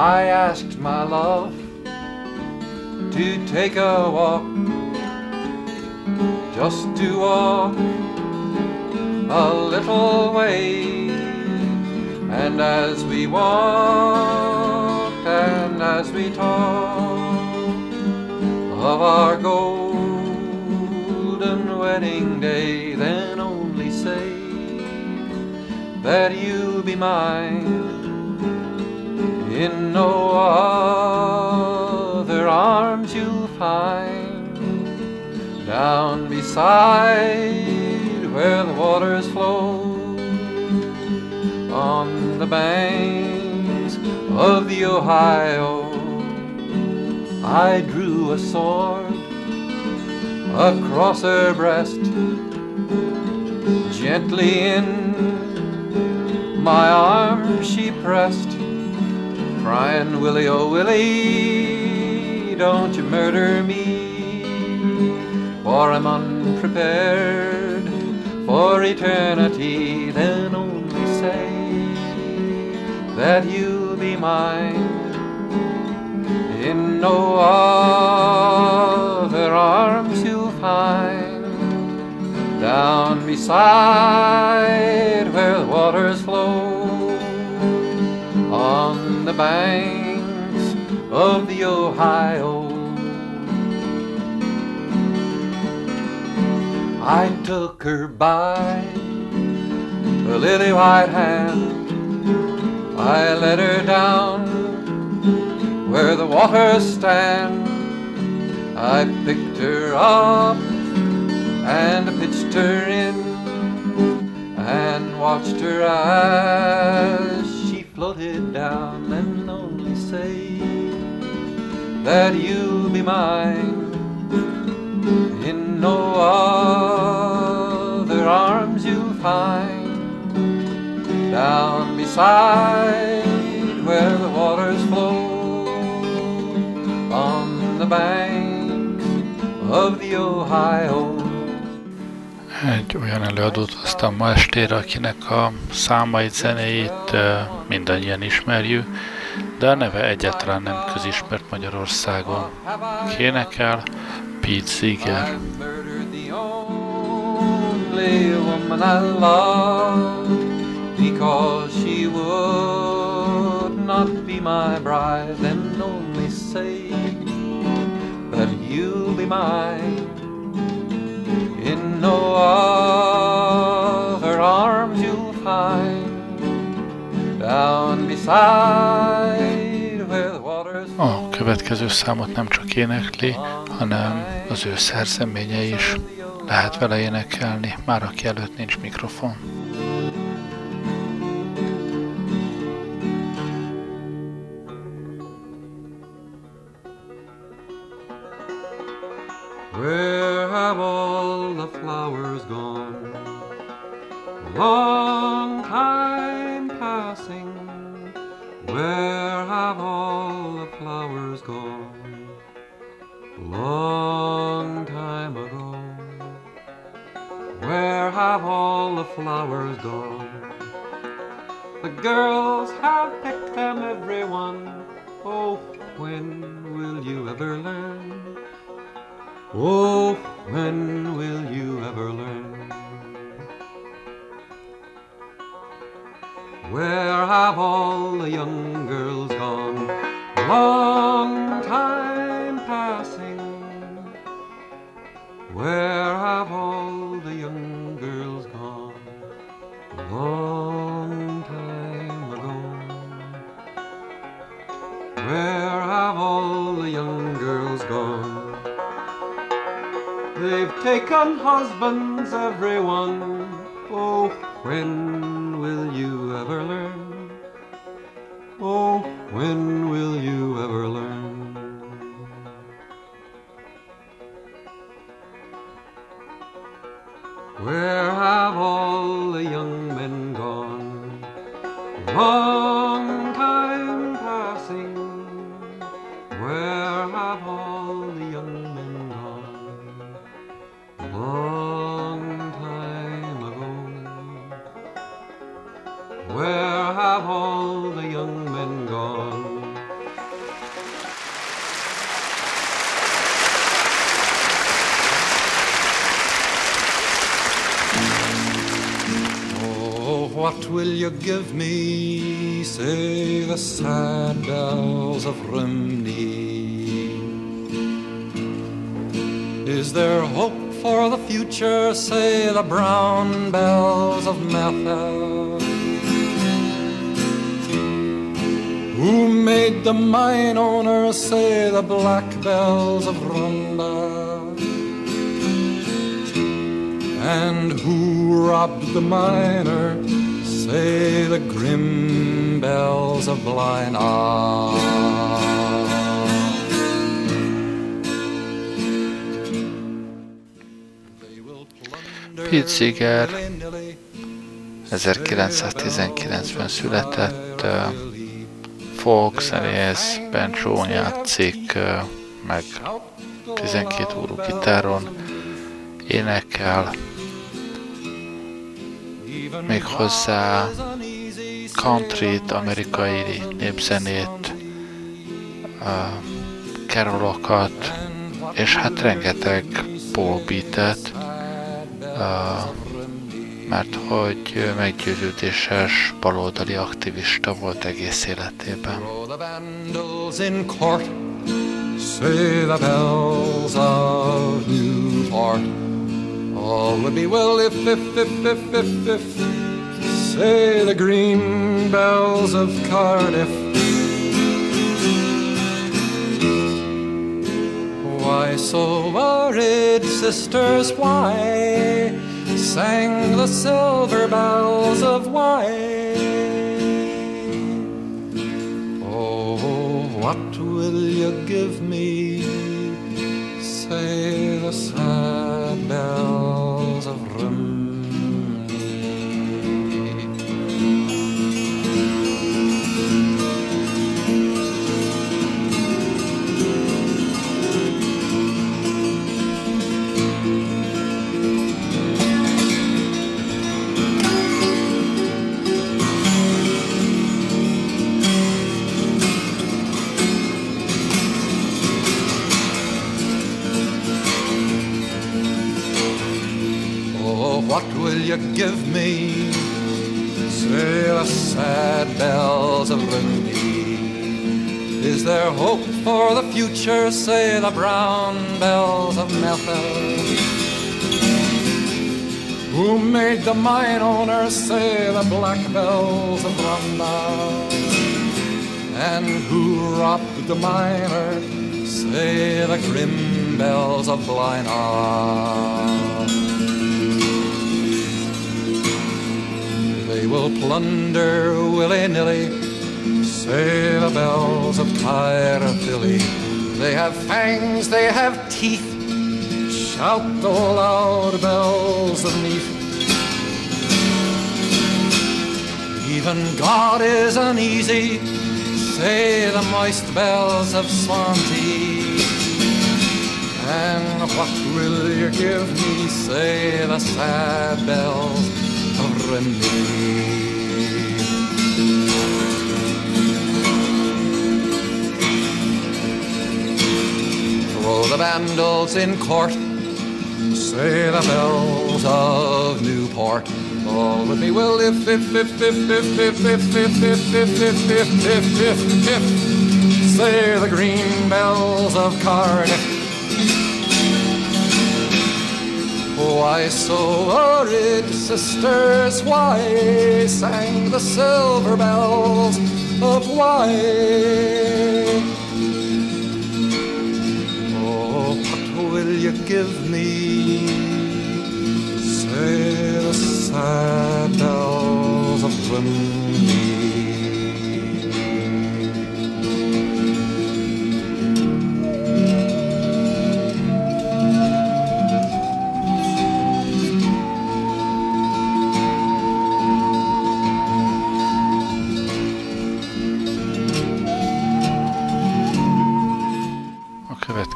I asked my love to take a walk, just to walk a little way. And as we walked and as we talked of our golden wedding day, then only say that you'll be mine in no other arms you'll find down beside where the waters flow on the banks of the Ohio. I drew a sword across her breast, gently in my arms she pressed crying, Willie, oh Willie, don't you murder me, for I'm unprepared for eternity. Then only say that you'll be mine. In no other arms you'll find. Down beside where the waters flow the banks of the Ohio. I took her by the lily white hand. I led her down where the waters stand. I picked her up and pitched her in and watched her as she floated down that you'll be mine. In no other arms you'll find. Down beside where the waters flow on the banks of the Ohio. Egy olyan előadót hoztam ma estére, akinek a számait, zenéit mindannyian ismerjük, de a neve egyáltalán nem közismert Magyarországon. Kénekel Pete Seeger. Because she would not be my bride, then only say that you'll be mine in no other arms you'll find down beside következő számot nem csak énekli, hanem az ő szerzeménye is. Lehet vele énekelni, már aki előtt nincs mikrofon. Where have all the flowers gone? Long time passing. Where have all flowers gone? Long time ago. Where have all the flowers gone? The girls have picked them, everyone. Oh, when will you ever learn? Oh, when will you ever learn? Where have all the young girls gone? Long time passing. Where have all the young girls gone? Long time ago. Where have all the young girls gone? They've taken husbands, everyone. Oh, when will you ever learn? Oh, when will you ever learn? Where have all the young men gone? Long time passing. Where have all what will you give me? Say the sad bells of Rhymney. Is there hope for the future? Say the brown bells of Merthyr. Who made the mine owners say the black bells of Rhondda? And who robbed the miner? Say the grim bells of Blind Pete Seeger 1919-ben született, uh, folk zenész, banjo játszik, uh, meg 12 órú gitáron énekel, még hozzá country amerikai népzenét, kerolokat, és hát rengeteg Paul beatet, mert hogy meggyőződéses baloldali aktivista volt egész életében. Say the bells of Newport All would be well if, if, if, if, if, if, say the green bells of Cardiff. Why so worried, sisters, why sang the silver bells of Wye? Oh, what will you give me? Say the sad you give me? Say the sad bells of Rhymney. Is there hope for the future? Say the brown bells of Merthyr. Who made the mine owners say the black bells of Rhondda? And who robbed the miner? Say the grim bells of Blaina. They will plunder willy-nilly, say the bells of Caerphilly. They have fangs, they have teeth, shout the loud bells of Neath. Even God is uneasy, say the moist bells of Swansea. And what will you give me, say the sad bells Throw the vandals in court, say the bells of Newport. All would be well if, if, if, if, if, if, if, if, if, if, if, if, if, if, if, say the green bells of Cardiff. Oh, why so worried, sisters? Why sang the silver bells of Wye? Oh, what will you give me? Say the sad bells of women.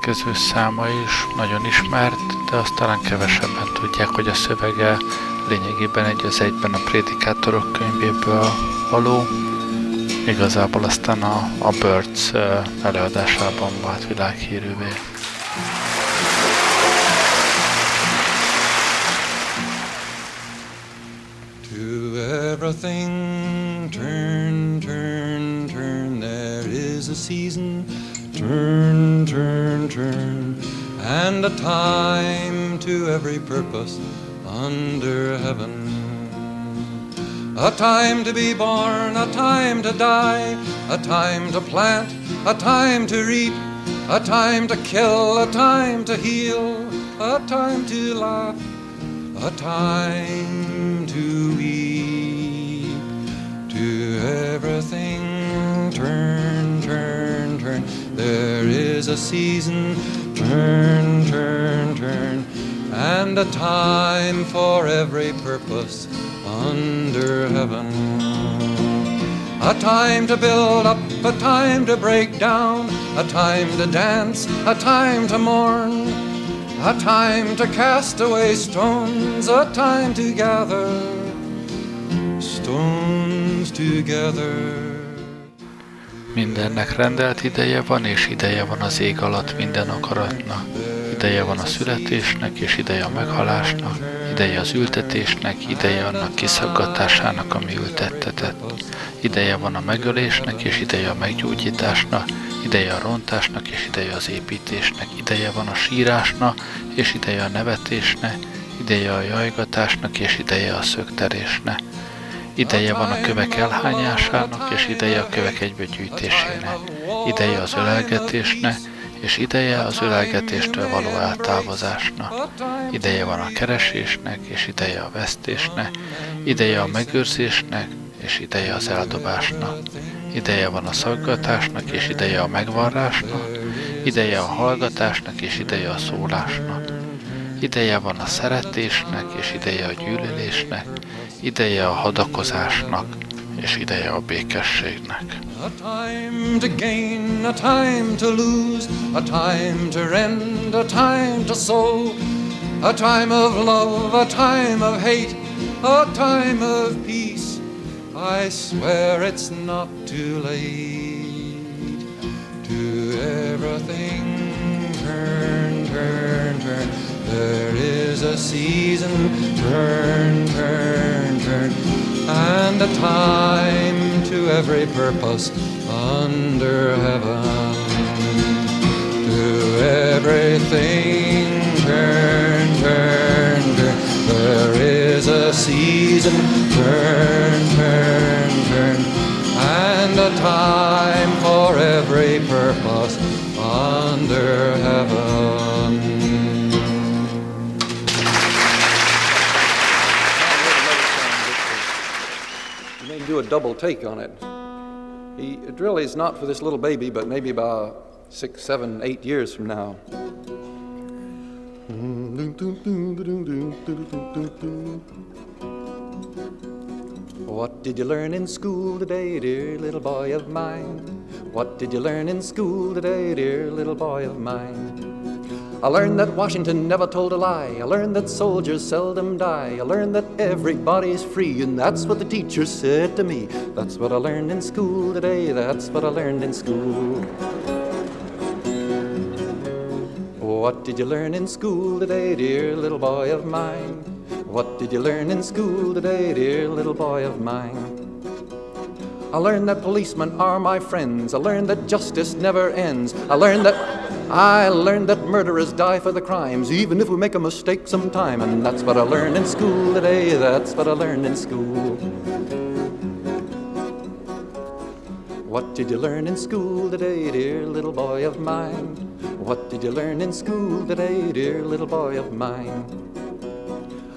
Következő száma is nagyon ismert, de azt talán kevesebben tudják, hogy a szövege lényegében egy az egyben a Prédikátorok könyvéből való, igazából aztán a, a Birds előadásában vált világhírűvé. A time to every purpose under heaven. A time to be born, a time to die, a time to plant, a time to reap, a time to kill, a time to heal, a time to laugh, a time to weep. To everything turn, turn, turn. There is a season, turn, turn, turn, and a time for every purpose under heaven. A time to build up, a time to break down, a time to dance, a time to mourn, a time to cast away stones, a time to gather stones together. Mindennek rendelt ideje van, és ideje van az ég alatt minden akaratnak. Ideje van a születésnek, és ideje a meghalásnak, ideje az ültetésnek, ideje annak kiszaggatásának, ami ültettetett. Ideje van a megölésnek, és ideje a meggyógyításnak, ideje a rontásnak, és ideje az építésnek, ideje van a sírásnak, és ideje a nevetésnek, ideje a jajgatásnak, és ideje a szökterésnek. Ideje van a kövek elhányásának, és ideje a kövek egybegyűjtésének. Ideje az ölelgetésnek, és ideje az ölelgetéstől való eltávozásnak. Ideje van a keresésnek, és ideje a vesztésnek. Ideje a megőrzésnek, és ideje az eldobásnak. Ideje van a szaggatásnak, és ideje a megvarrásnak. Ideje a hallgatásnak, és ideje a szólásnak. Ideje van a szeretésnek, és ideje a gyűlölésnek. Ideje a hadakozásnak, és ideje a békességnek. A time to gain, a time to lose, a time to rend, a time to sow, a time of love, a time of hate, a time of peace. I swear it's not too late to everything There is a season, turn, turn, turn, and a time to every purpose under heaven. To everything, turn, turn, turn. There is a season, turn, turn, turn, and a time for every purpose under heaven. Do a double take on it. He, it really is not for this little baby, but maybe about six, seven, eight years from now. What did you learn in school today, dear little boy of mine? What did you learn in school today, dear little boy of mine? I learned that Washington never told a lie. I learned that soldiers seldom die. I learned that everybody's free, and that's what the teacher said to me. That's what I learned in school today. That's what I learned in school. What did you learn in school today, dear little boy of mine? What did you learn in school today, dear little boy of mine? I learned that policemen are my friends. I learned that justice never ends. I learned that I learned that murderers die for the crimes, even if we make a mistake sometime. And that's what I learned in school today. That's what I learned in school. What did you learn in school today, dear little boy of mine? What did you learn in school today, dear little boy of mine?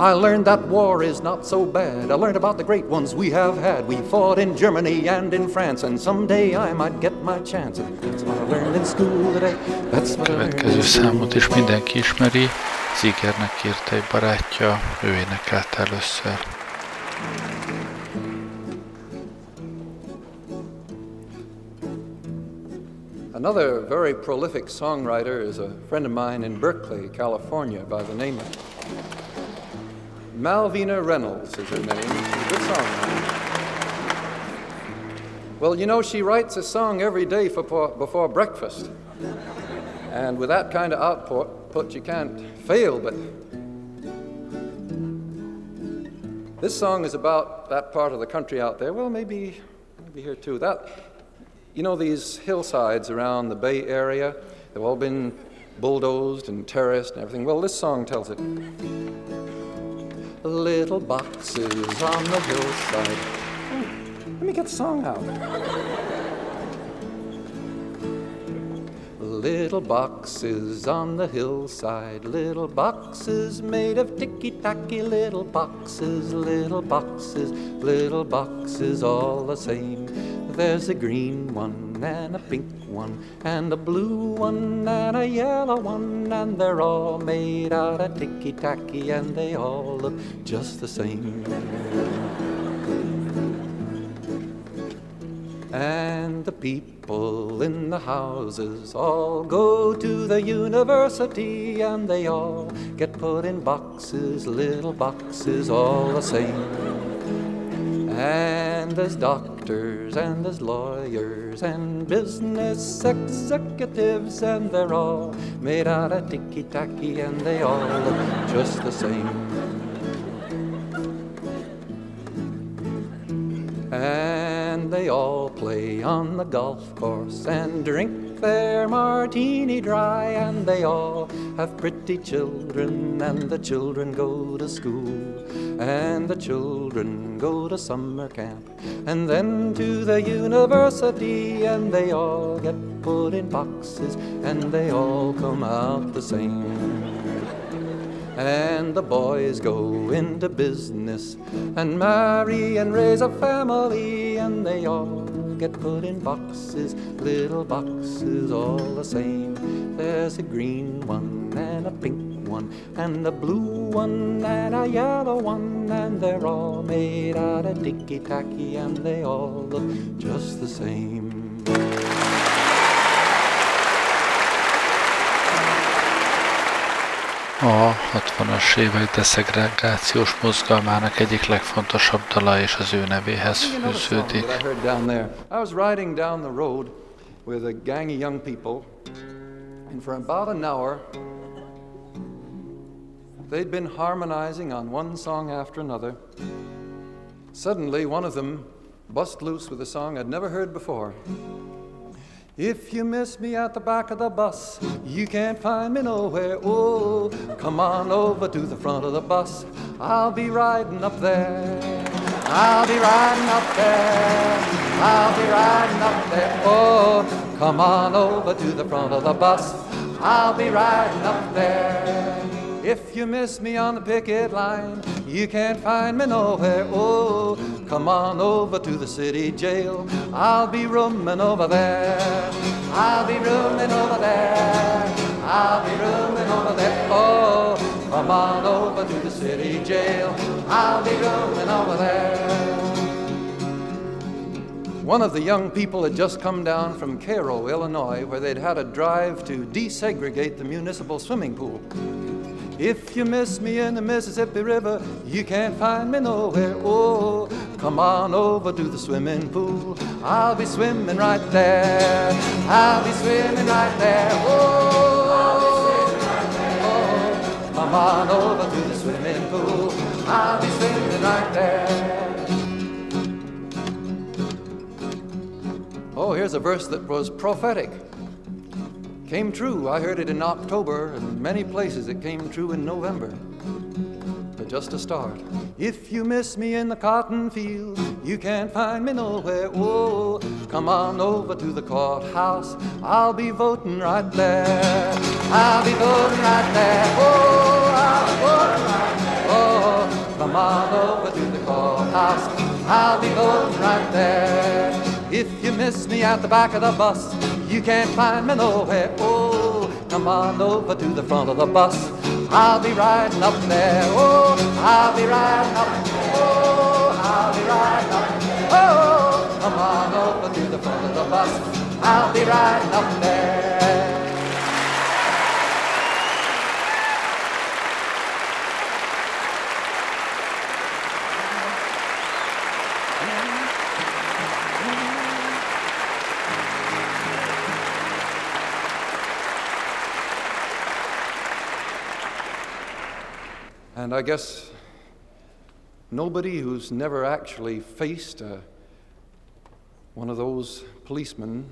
I learned that war is not so bad. I learned about the great ones we have had. We fought in Germany and in France, and someday I might get my chance. And that's what I learned in school today. That's what I learned Következő számot is mindenki ismeri. Seegernek írta egy barátja, ő énekelte először. Another very prolific songwriter is a friend of mine in Berkeley, California, by the name of Malvina Reynolds is her name. Good songwriter. Well, you know, she writes a song every day for, before breakfast. And with that kind of output, you can't fail but. This song is about that part of the country out there. Well, maybe, maybe here too. That, you know, these hillsides around the Bay Area, they've all been bulldozed and terraced and everything. Well, this song tells it. Little boxes on the hillside. Hmm, let me get the song out. Little boxes on the hillside, little boxes made of ticky tacky, little boxes, little boxes, little boxes all the same. There's a green one and a pink one and a blue one and a yellow one, and they're all made out of ticky tacky and they all look just the same. And the people in the houses all go to the university and they all get put in boxes, little boxes, all the same. And there's doctors and there's lawyers and business executives, and they're all made out of ticky tacky and they all look just the same. And they all play on the golf course and drink their martini dry, and they all have pretty children, and the children go to school, and the children go to summer camp, and then to the university, and they all get put in boxes, and they all come out the same. And the boys go into business and marry and raise a family, and they all get put in boxes, little boxes all the same. There's a green one and a pink one and a blue one and a yellow one, and they're all made out of ticky tacky, and they all look just the same. A 60-as évek deszegregációs mozgalmának egyik legfontosabb dala és az ő nevéhez fűződik. With a gang of young people, and for about an hour they'd been harmonizing on one song after another. Suddenly, one of them bust loose with a song I'd never heard before. If you miss me at the back of the bus, you can't find me nowhere. Oh, come on over to the front of the bus. I'll be riding up there. I'll be riding up there. I'll be riding up there. Oh, come on over to the front of the bus. I'll be riding up there. If you miss me on the picket line, you can't find me nowhere. Oh, come on over to the city jail. I'll be rooming over there. I'll be rooming over there. I'll be rooming over there. Oh, come on over to the city jail. I'll be rooming over there. One of the young people had just come down from Cairo, Illinois, where they'd had a drive to desegregate the municipal swimming pool. If you miss me in the Mississippi River, you can't find me nowhere. Oh, come on over to the swimming pool. I'll be swimming right there. I'll be swimming right there. Oh, oh come on over to the swimming pool. I'll be swimming right there. Oh, here's a verse that was prophetic came true. I heard it in October, and many places it came true in November. But just to start, if you miss me in the cotton field, you can't find me nowhere. Oh, come on over to the courthouse. I'll be voting right there. I'll be voting right there. Oh, I'll be voting right there. Oh, come on over to the courthouse. I'll be voting right there. If you miss me at the back of the bus, you can't find me nowhere. Oh, come on over to the front of the bus. I'll be riding up there. Oh, I'll be riding up. Oh, I'll be riding up. Oh, come on over to the front of the bus. I'll be riding up there. And I guess nobody who's never actually faced a, one of those policemen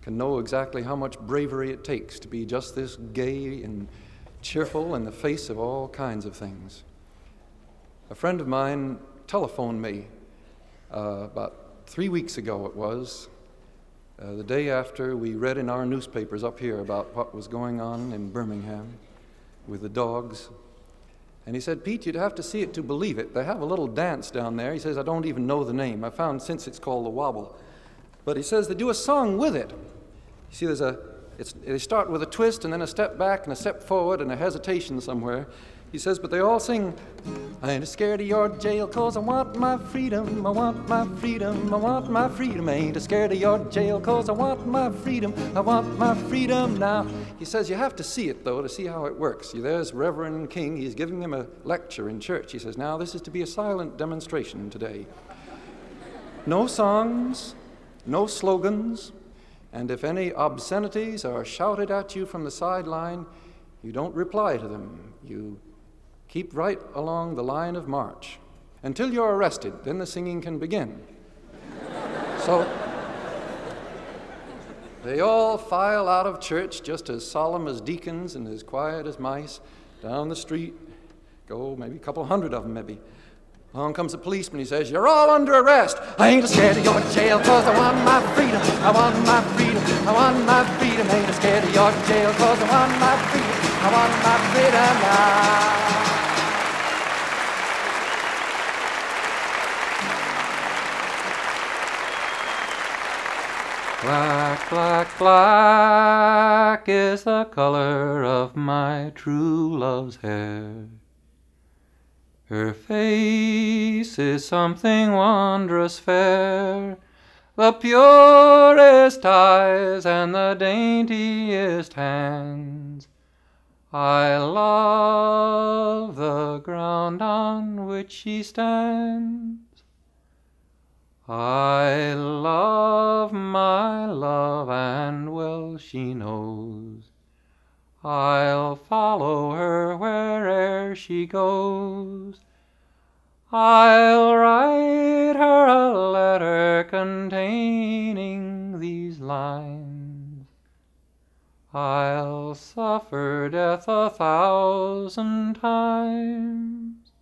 can know exactly how much bravery it takes to be just this gay and cheerful in the face of all kinds of things. A friend of mine telephoned me uh, about three weeks ago, it was, uh, the day after we read in our newspapers up here about what was going on in Birmingham with the dogs. And he said, Pete, you'd have to see it to believe it. They have a little dance down there. He says, I don't even know the name. I found since it's called the Wobble. But he says they do a song with it. You see, there's a, it's, they start with a twist and then a step back and a step forward and a hesitation somewhere. He says, but they all sing, I ain't scared of your jail cause I want my freedom, I want my freedom, I want my freedom. I ain't scared of your jail cause I want my freedom, I want my freedom now. He says, you have to see it though to see how it works. There's Reverend King, he's giving him a lecture in church. He says, now this is to be a silent demonstration today. No songs, no slogans, and if any obscenities are shouted at you from the sideline, you don't reply to them. You Keep right along the line of march until you're arrested. Then the singing can begin. so they all file out of church just as solemn as deacons and as quiet as mice down the street. Go maybe a couple hundred of them, maybe. Along comes the policeman. He says, You're all under arrest. I ain't scared of your jail cause I want my freedom. I want my freedom. I want my freedom. I ain't scared of your jail cause I want my freedom. I want my freedom now. Black, black, black is the color of my true love's hair. Her face is something wondrous fair, the purest eyes and the daintiest hands. I love the ground on which she stands. I love my love, and well she knows. I'll follow her where'er she goes. I'll write her a letter containing these lines. I'll suffer death a thousand times.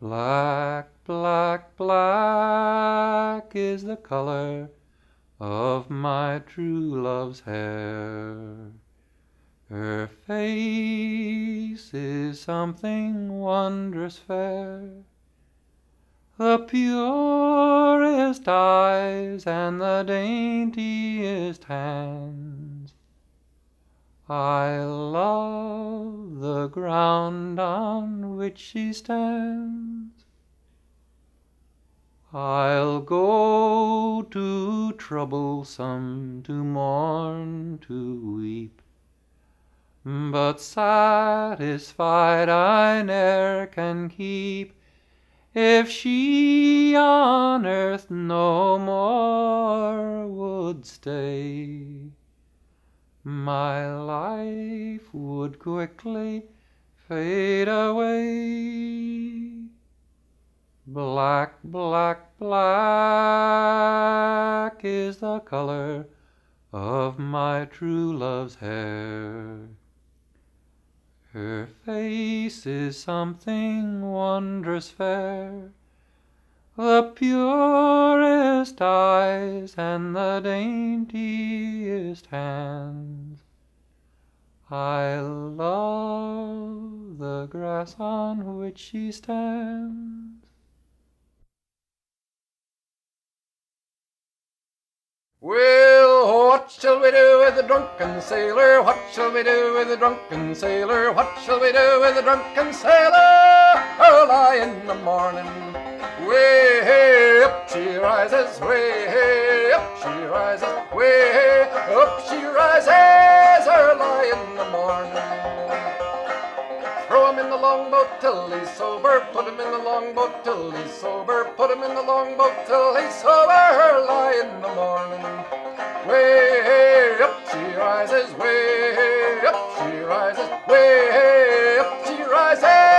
Black, black, black is the color of my true love's hair. Her face is something wondrous fair. The purest eyes and the daintiest hands I love the ground on which she stands. I'll go to troublesome, to mourn, to weep, but satisfied I ne'er can keep if she on earth no more would stay my life would quickly fade away. Black, black, black is the color of my true love's hair. Her face is something wondrous fair the purest eyes and the daintiest hands. I love the grass on which she stands. Well, what shall we do with the drunken sailor? What shall we do with the drunken sailor? What shall we do with the drunken sailor? Oh, early in the morning. Way hey, up she rises, way hey, up she rises, way hey, up she rises oh, early in the morning. Him in the longboat till he's sober, put him in the longboat till he's sober, put him in the longboat till he's sober early in the morning. Way up she rises, way up she rises, way up she rises.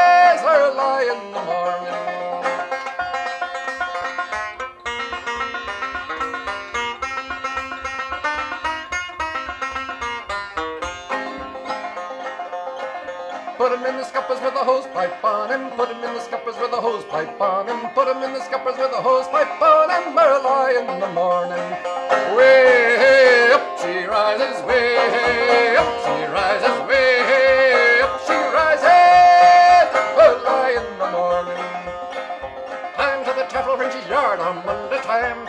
scuppers with a hose pipe on him. Put him in the scuppers with a hose pipe on him. Put him in the scuppers with a hose pipe on him. Early in the morning. Way up she rises, way up she rises, way up she rises. Merle in the morning. Time to the taffel wrench's yard on Monday. Time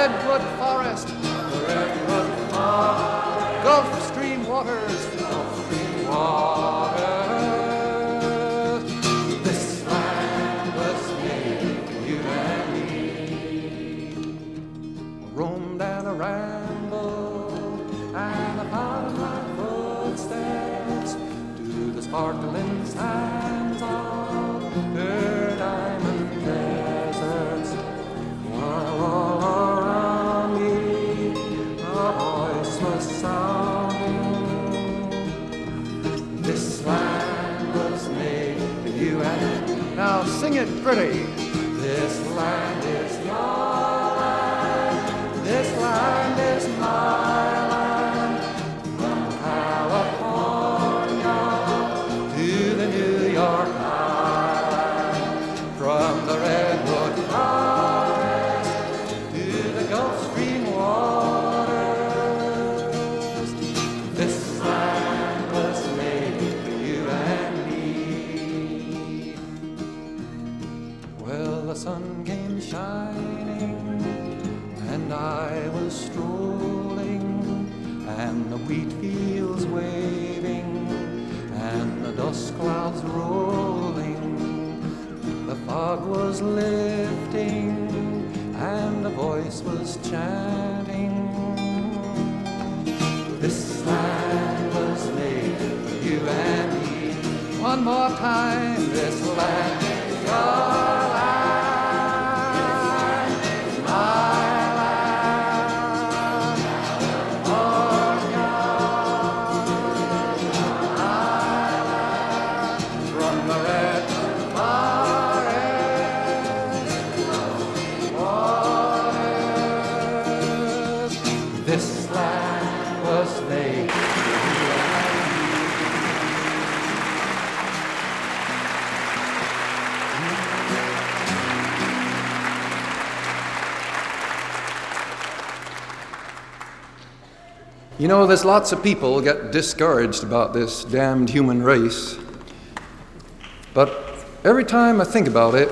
redwood forest, redwood forest, Gulf Stream waters, Gulf Stream waters. This land was made for you and me. I roamed and I rambled, and upon my footsteps to the sparkling sand. and pretty. wheat fields waving and the dust clouds rolling. The fog was lifting and a voice was chanting. This land was made for you and me. One more time, this land is ours. You know, there's lots of people get discouraged about this damned human race. But every time I think about it,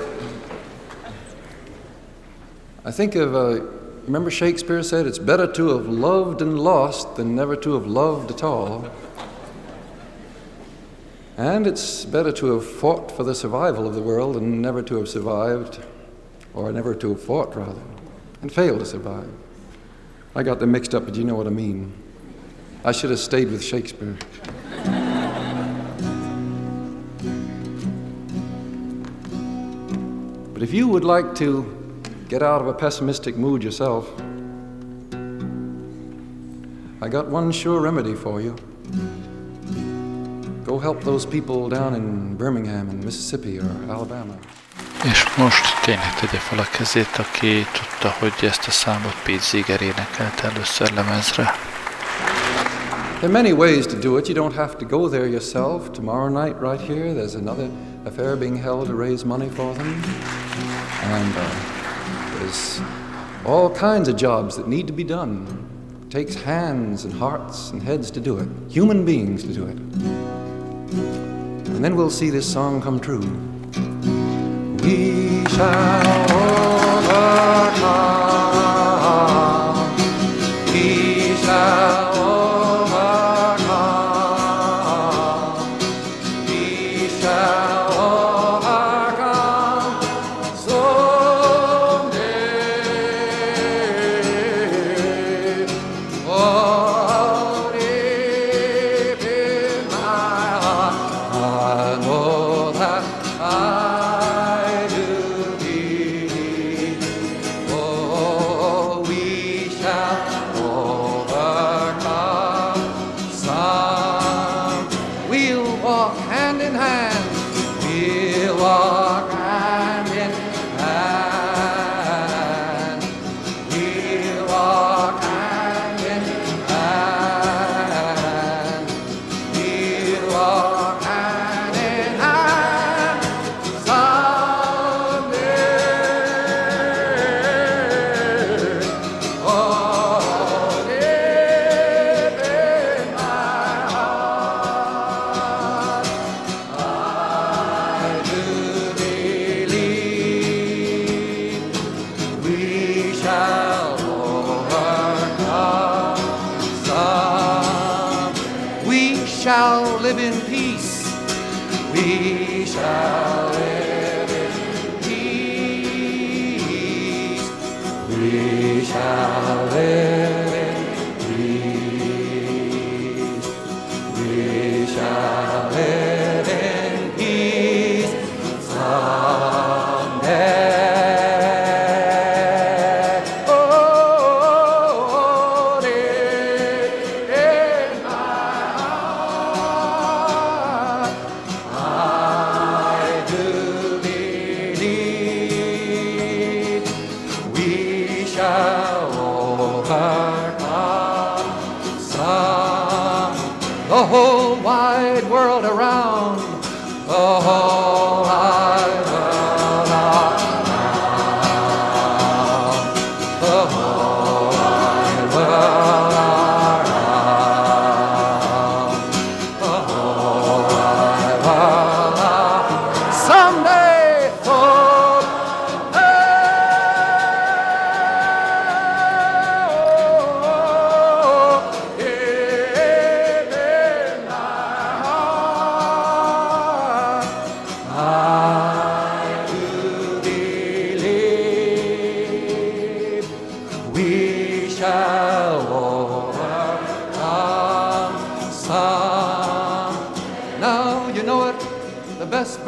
I think of, uh, remember Shakespeare said, it's better to have loved and lost than never to have loved at all. And it's better to have fought for the survival of the world than never to have survived, or never to have fought, rather, and failed to survive. I got them mixed up, but you know what I mean. I should have stayed with Shakespeare. but if you would like to get out of a pessimistic mood yourself, I got one sure remedy for you. Go help those people down in Birmingham and Mississippi or Alabama. És most tényleg tegye fel a kezét, aki tudta, hogy ezt a számot Pete Seeger énekelt először lemezre. There are many ways to do it. You don't have to go there yourself. Tomorrow night, right here, there's another affair being held to raise money for them. And uh, there's all kinds of jobs that need to be done. It takes hands and hearts and heads to do it, human beings to do it. And then we'll see this song come true. We shall overcome. Shall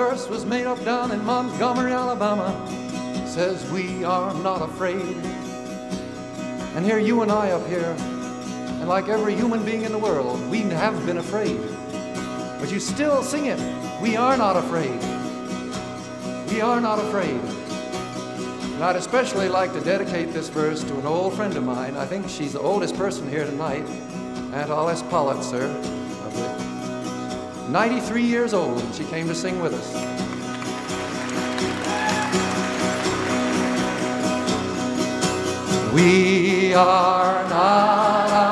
verse was made up down in Montgomery, Alabama. Says we are not afraid. And here you and I up here, and like every human being in the world, we have been afraid. But you still sing it. We are not afraid. We are not afraid. And I'd especially like to dedicate this verse to an old friend of mine. I think she's the oldest person here tonight, Aunt Alice Pollitzer. of the- 93 years old, and she came to sing with us. We are not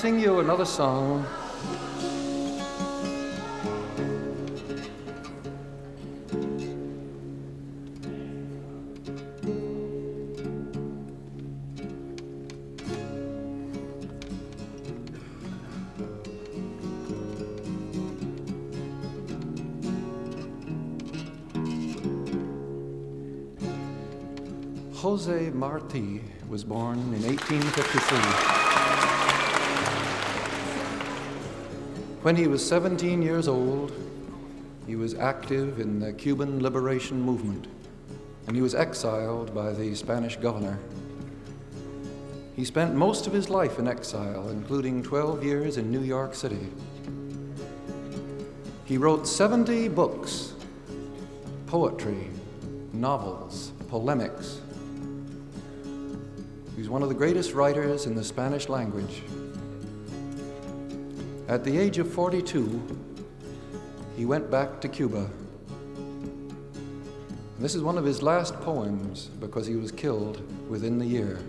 sing you another song. Jose Marti was born in 1853. When he was 17 years old, he was active in the Cuban liberation movement, and he was exiled by the Spanish governor. He spent most of his life in exile, including 12 years in New York City. He wrote 70 books, poetry, novels, polemics, He's one of the greatest writers in the Spanish language. At the age of 42, he went back to Cuba. This is one of his last poems because he was killed within the year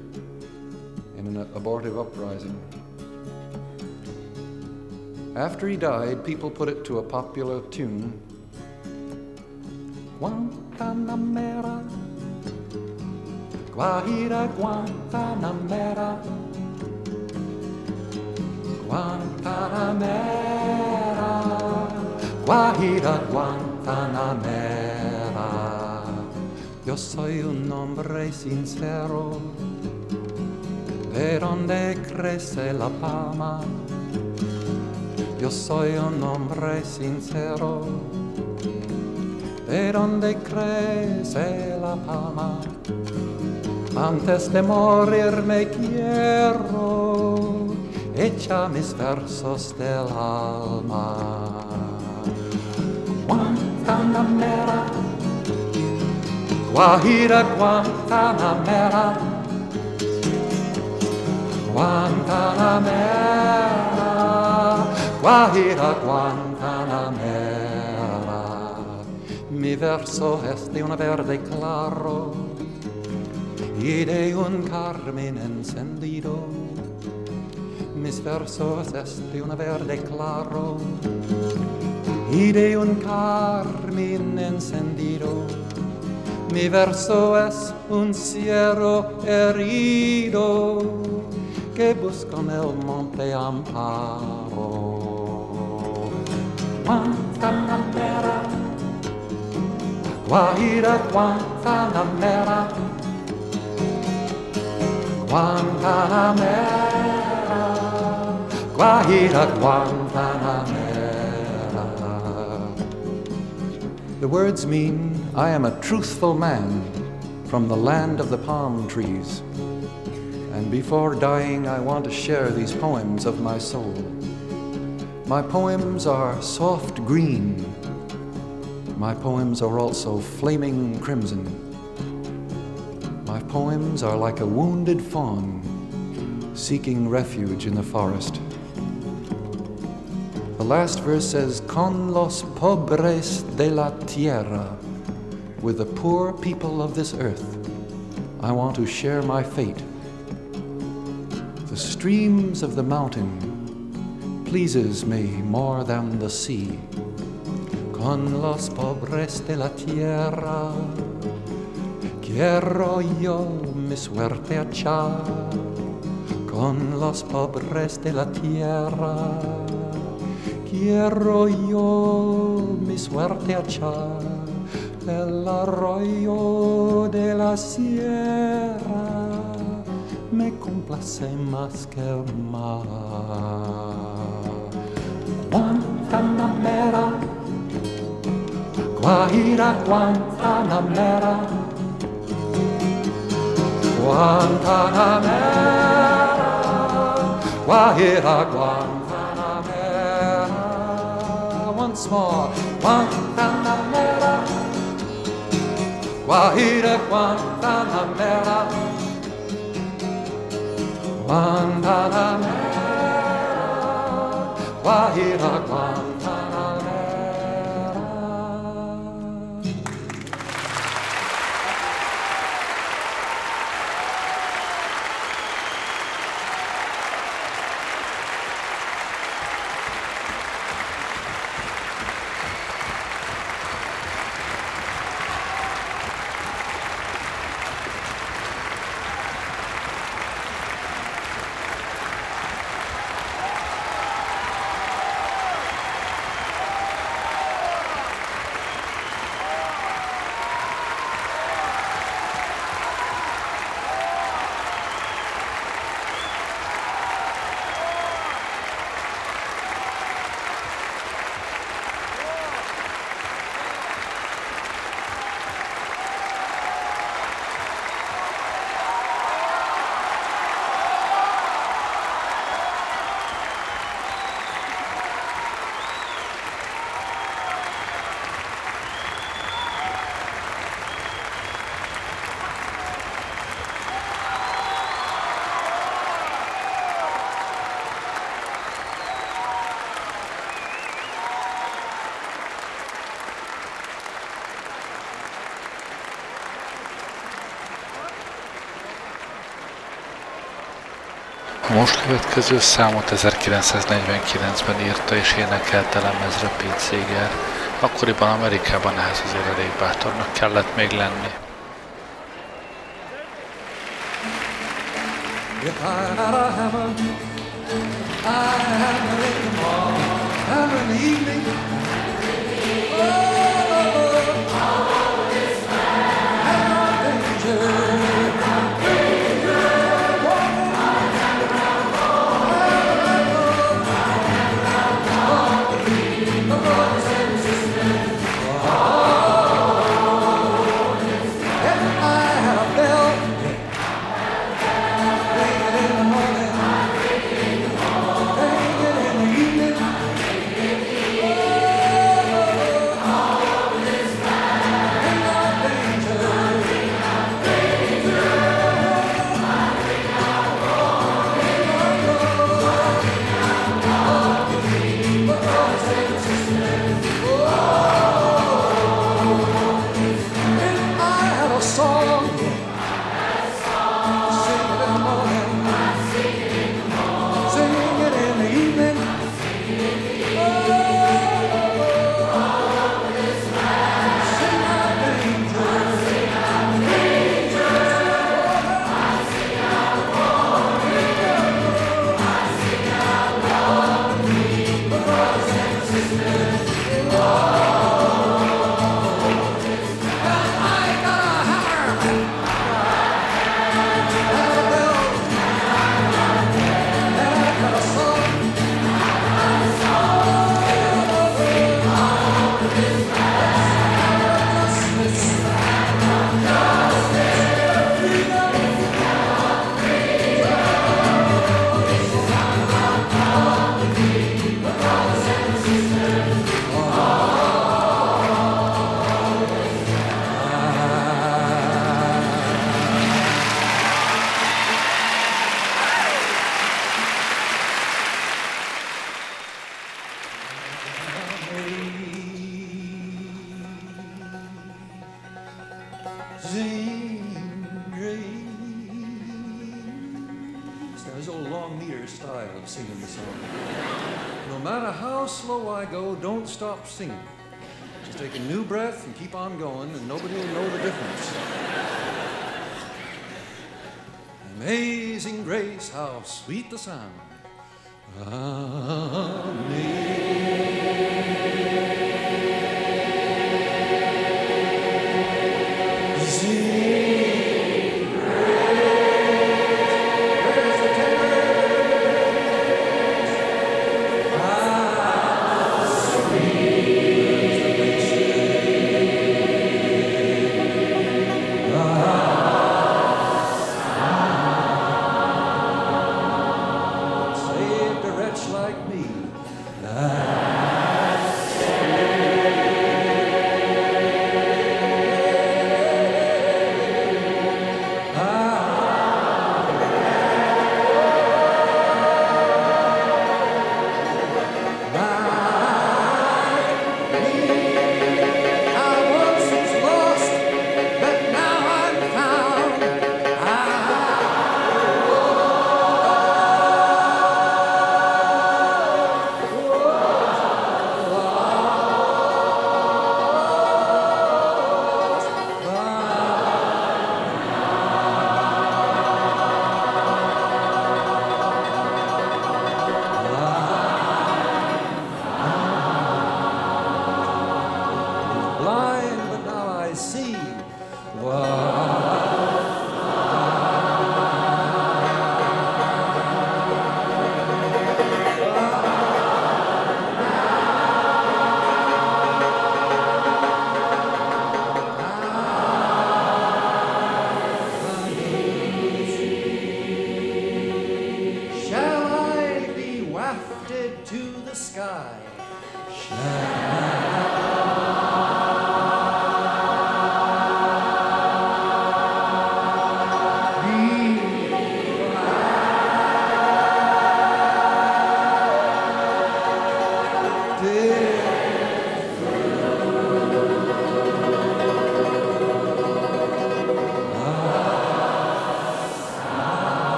in an abortive uprising. After he died, people put it to a popular tune. Guantanamera Guajira Guantanamera Guajira Guantanamera. Yo soy un hombre sincero de donde crece la palma Yo soy un hombre sincero de donde crece la palma Antes de morir me quiero echa mis versos del alma. Guantanamera Guajira Guantanamera. Guantanamera. Guajira Guantanamera. Mi verso es de un verde claro. Y de un carmen encendido. Mis versos es de un verde claro ideum carmin encendido mi verso es un cielo herido que busca el monte amparo. Guantanamera Guajira Guantanamera Guantanamera Guajira Guantanamera The words mean, I am a truthful man from the land of the palm trees. And before dying, I want to share these poems of my soul. My poems are soft green. My poems are also flaming crimson. My poems are like a wounded fawn seeking refuge in the forest. The last verse says, Con los pobres de la tierra, with the poor people of this earth, I want to share my fate. The streams of the mountain pleases me more than the sea. Con los pobres de la tierra, Quiero yo mi suerte echar con los pobres de la tierra. quiero yo mi suerte echar el arroyo de la sierra. Me complace más que el mar. Guantanamera Guajira Guantanamera. Guantanamera Guajira Guantanamera Once more, Guantanamera, Guajira Guantanamera, Guantanamera, Guajira Guantanamera. Most következő számot 1949-ben írta és énekelte lemezre Pete Seeger. Akkoriban Amerikában ehhez azért elég bátornak kellett még lenni. If I had a hammer, I'd hammer in the morning, hammer evening. Stop singing. Just take a new breath and keep on going, and nobody will know the difference. Amazing grace, how sweet the sound. Amazing.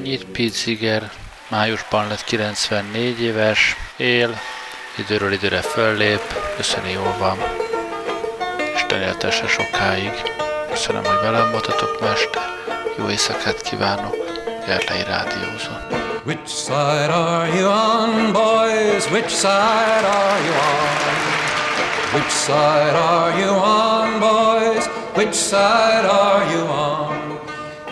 Annyit, Seeger májusban lett 94 éves, él, időről időre föllép, köszöni jól van. Isten éltesse sokáig. Köszönöm, hogy velem voltatok, mester. Jó éjszakát kívánok. Gerlei Rádiózó. Which side are you on, boys? Which side are you on? Which side are you on, boys? Which side are you on?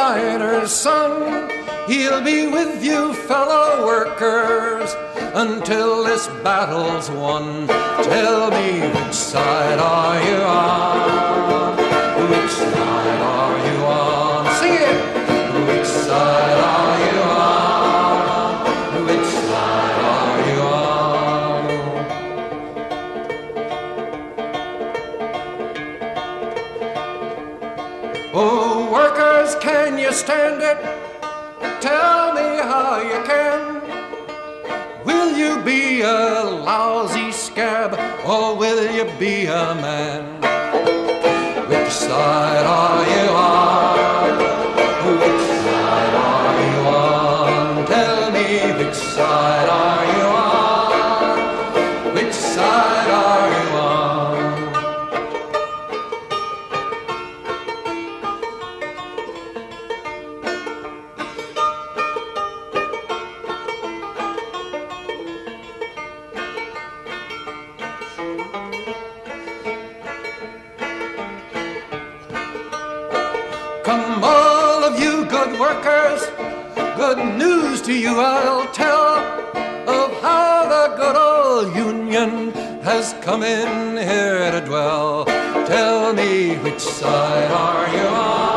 miner's son. He'll be with you, fellow workers, until this battle's won. Tell me, which side are you on? Which side are can you stand it? Tell me how you can. Will you be a lousy scab or will you be a man? Which side are you on? To you I'll tell of how the good old Union has come in here to dwell. Tell me which side are you on?